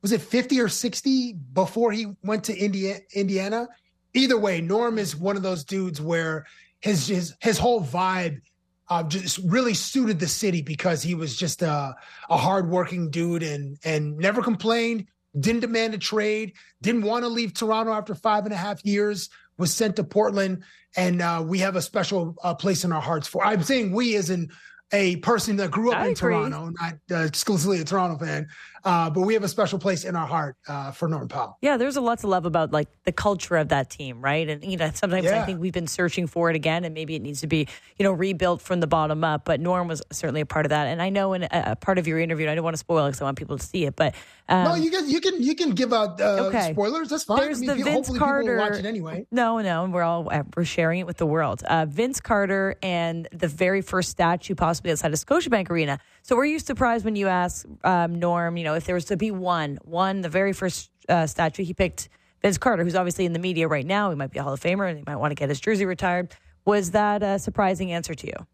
was it 50 or 60 before he went to India, Indiana? Either way, Norm is one of those dudes where his his his whole vibe uh, just really suited the city because he was just a, a hardworking dude and and never complained, didn't demand a trade, didn't want to leave Toronto after five and a half years, was sent to Portland, and uh, we have a special uh, place in our hearts for. I'm saying we as in a person that grew up I in agree. Toronto, not uh, exclusively a Toronto fan, uh, but we have a special place in our heart uh, for Norm Powell. Yeah, there's a lot to love about like the culture of that team, right? And you know, sometimes I think we've been searching for it again, and maybe it needs to be you know rebuilt from the bottom up. But Norm was certainly a part of that, and I know in a, a part of your interview, and I don't want to spoil it because I want people to see it, but um, no, you can you can you can give out uh, Okay. spoilers. That's fine. There's I mean, the Vince hopefully Carter. people watch it anyway. No, no, we're all uh, we're sharing it with the world. Uh, Vince Carter and the very first statue, possibly outside of Scotiabank Arena. So, were you surprised when you asked um, Norm? You know, if there was to be one, one, the very first uh, statue, he picked Vince Carter, who's obviously in the media right now. He might be a Hall of Famer, and he might want to get his jersey retired. Was that a surprising answer to you?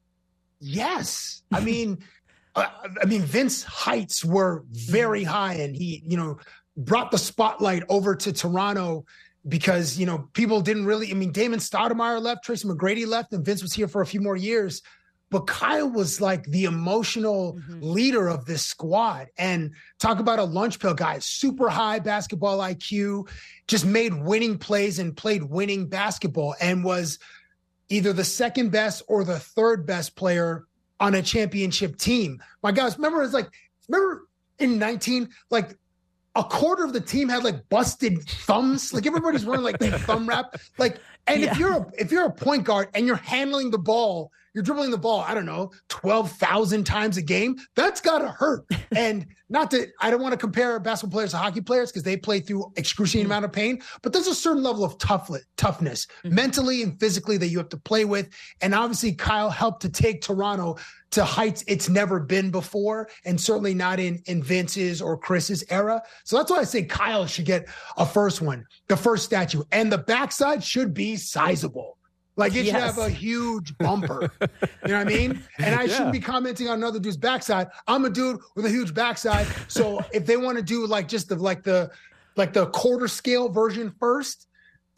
Yes, I mean, uh, I mean, Vince heights were very high, and he, you know, brought the spotlight over to Toronto because you know people didn't really. I mean, Damon Stoudemire left, Tracy McGrady left, and Vince was here for a few more years. But Kyle was like the emotional Mhm. leader of this squad, and talk about a lunch pill guy, super high basketball IQ, just made winning plays and played winning basketball, and was either the second best or the third best player on a championship team. My guys, remember it's like remember in 19, like a quarter of the team had like busted thumbs. Like everybody's wearing like thumb wrap. Like, and Yeah. if you're a if you're a point guard and you're handling the ball you're dribbling the ball, I don't know, 12,000 times a game. That's got to hurt. and not that I don't want to compare basketball players to hockey players because they play through excruciating mm-hmm. amount of pain, but there's a certain level of tough, toughness mm-hmm. mentally and physically that you have to play with. And obviously, Kyle helped to take Toronto to heights it's never been before, and certainly not in, in Vince's or Chris's era. So that's why I say Kyle should get a first one, the first statue. And the backside should be sizable. Like it yes. should have a huge bumper. you know what I mean? And I yeah. shouldn't be commenting on another dude's backside. I'm a dude with a huge backside. So if they want to do like just the like the like the quarter scale version first,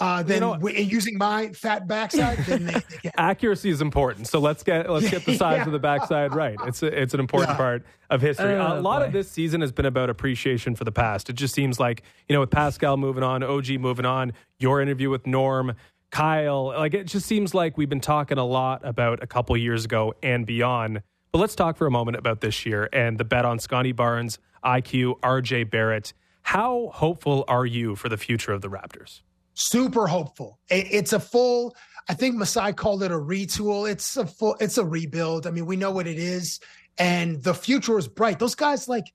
uh, then you know, using my fat backside, then they, accuracy is important. So let's get let's get the size yeah. of the backside right. It's a, it's an important yeah. part of history. A lot boy. of this season has been about appreciation for the past. It just seems like you know with Pascal moving on, OG moving on, your interview with Norm Kyle. Like it just seems like we've been talking a lot about a couple years ago and beyond. But let's talk for a moment about this year and the bet on Scottie Barnes, IQ, RJ Barrett. How hopeful are you for the future of the Raptors? Super hopeful. It's a full. I think Masai called it a retool. It's a full. It's a rebuild. I mean, we know what it is, and the future is bright. Those guys like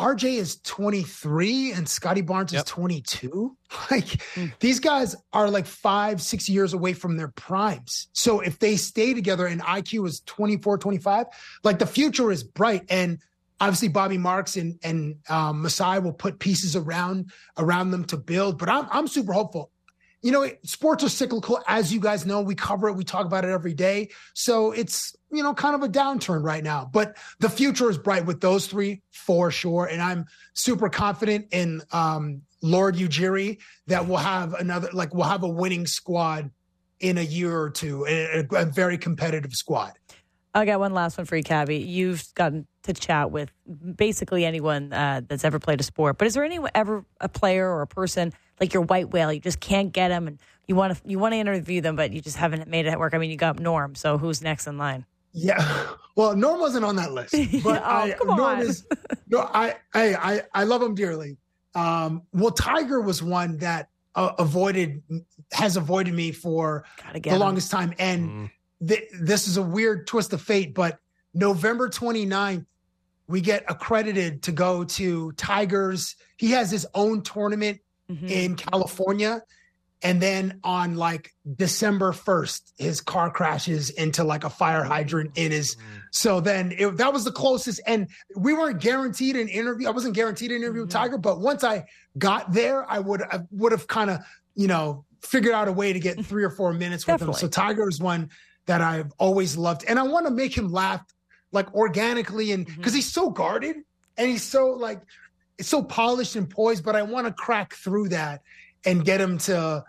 RJ is 23 and Scottie Barnes yep. is 22. Like mm. these guys are like five, six years away from their primes. So if they stay together and IQ is 24, 25, like the future is bright. And obviously Bobby Marks and, and um, Masai will put pieces around, around them to build, but I'm, I'm super hopeful you know, sports are cyclical. As you guys know, we cover it, we talk about it every day. So it's, you know, kind of a downturn right now. But the future is bright with those three for sure. And I'm super confident in um, Lord Ujiri that we'll have another, like, we'll have a winning squad in a year or two, a, a very competitive squad. I got one last one for you, Cabbie. You've gotten to chat with basically anyone uh, that's ever played a sport, but is there any ever a player or a person like your white whale? You just can't get them, and you want to you want to interview them, but you just haven't made it work. I mean, you got Norm, so who's next in line? Yeah, well, Norm wasn't on that list, but oh, I, Norm on. is no, I, I I I love him dearly. Um, well, Tiger was one that uh, avoided has avoided me for the him. longest time, and. Mm th- this is a weird twist of fate, but November 29th, we get accredited to go to Tigers. He has his own tournament mm-hmm. in California. And then on like December 1st, his car crashes into like a fire hydrant in his. Mm. So then it, that was the closest. And we weren't guaranteed an interview. I wasn't guaranteed an interview mm-hmm. with Tiger, but once I got there, I would I would have kind of, you know, figured out a way to get three or four minutes with him. So Tiger is one that I've always loved. And I want to make him laugh like organically and because mm-hmm. he's so guarded and he's so like it's so polished and poised, but I want to crack through that and get him to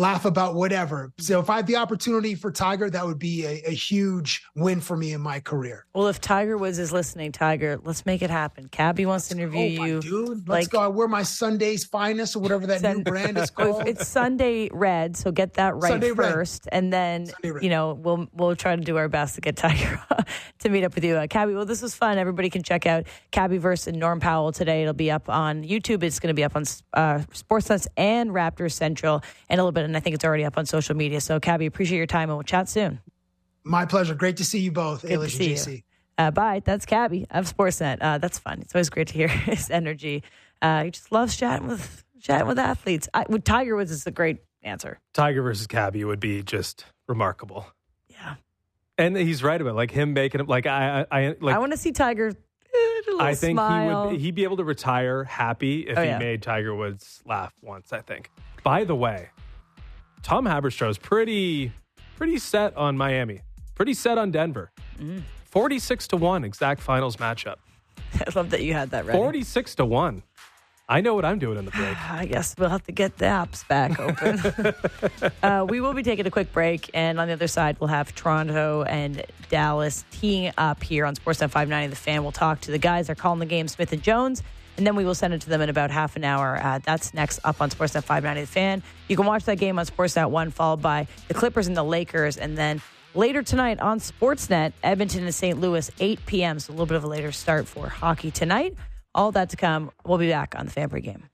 laugh about whatever. So if I had the opportunity for Tiger, that would be a, a, huge win for me in my career. Well, if Tiger Woods is listening, Tiger, let's make it happen. Cabbie wants to interview oh, you. Dude, let's like, go. I wear my Sunday's finest or whatever that Sun- new brand is called. It's Sunday Red, so get that right Sunday first, red. and then you know we'll we'll try to do our best to get Tiger to meet up with you, uh, Cabbie. Well, this was fun. Everybody can check out Cabbie versus Norm Powell today. It'll be up on YouTube. It's going to be up on uh, Sportsnet and Raptors Central, and a little bit and I think it's already up on social media. So, Cabbie, appreciate your time, and we'll chat soon. My pleasure. Great to see you both, Good Ailish and JC. Uh, bye. That's Cabbie of Sportsnet. Uh, that's fun. It's always great to hear his energy. Uh, he just loves chatting with chatting with athletes. I, with Tiger Woods is a great answer. Tiger versus Cabbie would be just remarkable. Yeah, and he's right about like him making it. Like I, I, I like. I want to see Tiger. I think smile. he would. He'd be able to retire happy if oh, yeah. he made Tiger Woods laugh once. I think. By the way, Tom Haberstroh is pretty pretty set on Miami, pretty set on Denver. Mm. 46 to 1 exact finals matchup. I love that you had that right. 46 to 1. I know what I'm doing in the break. I guess we'll have to get the apps back open. uh, we will be taking a quick break, and on the other side, we'll have Toronto and Dallas teeing up here on Sportsnet 590. The fan will talk to the guys. They're calling the game Smith and Jones and then we will send it to them in about half an hour. Uh, that's next up on Sportsnet 590 The Fan. You can watch that game on Sportsnet 1, followed by the Clippers and the Lakers. And then later tonight on Sportsnet, Edmonton and St. Louis, 8 p.m. So a little bit of a later start for hockey tonight. All that to come. We'll be back on the Fan Pregame.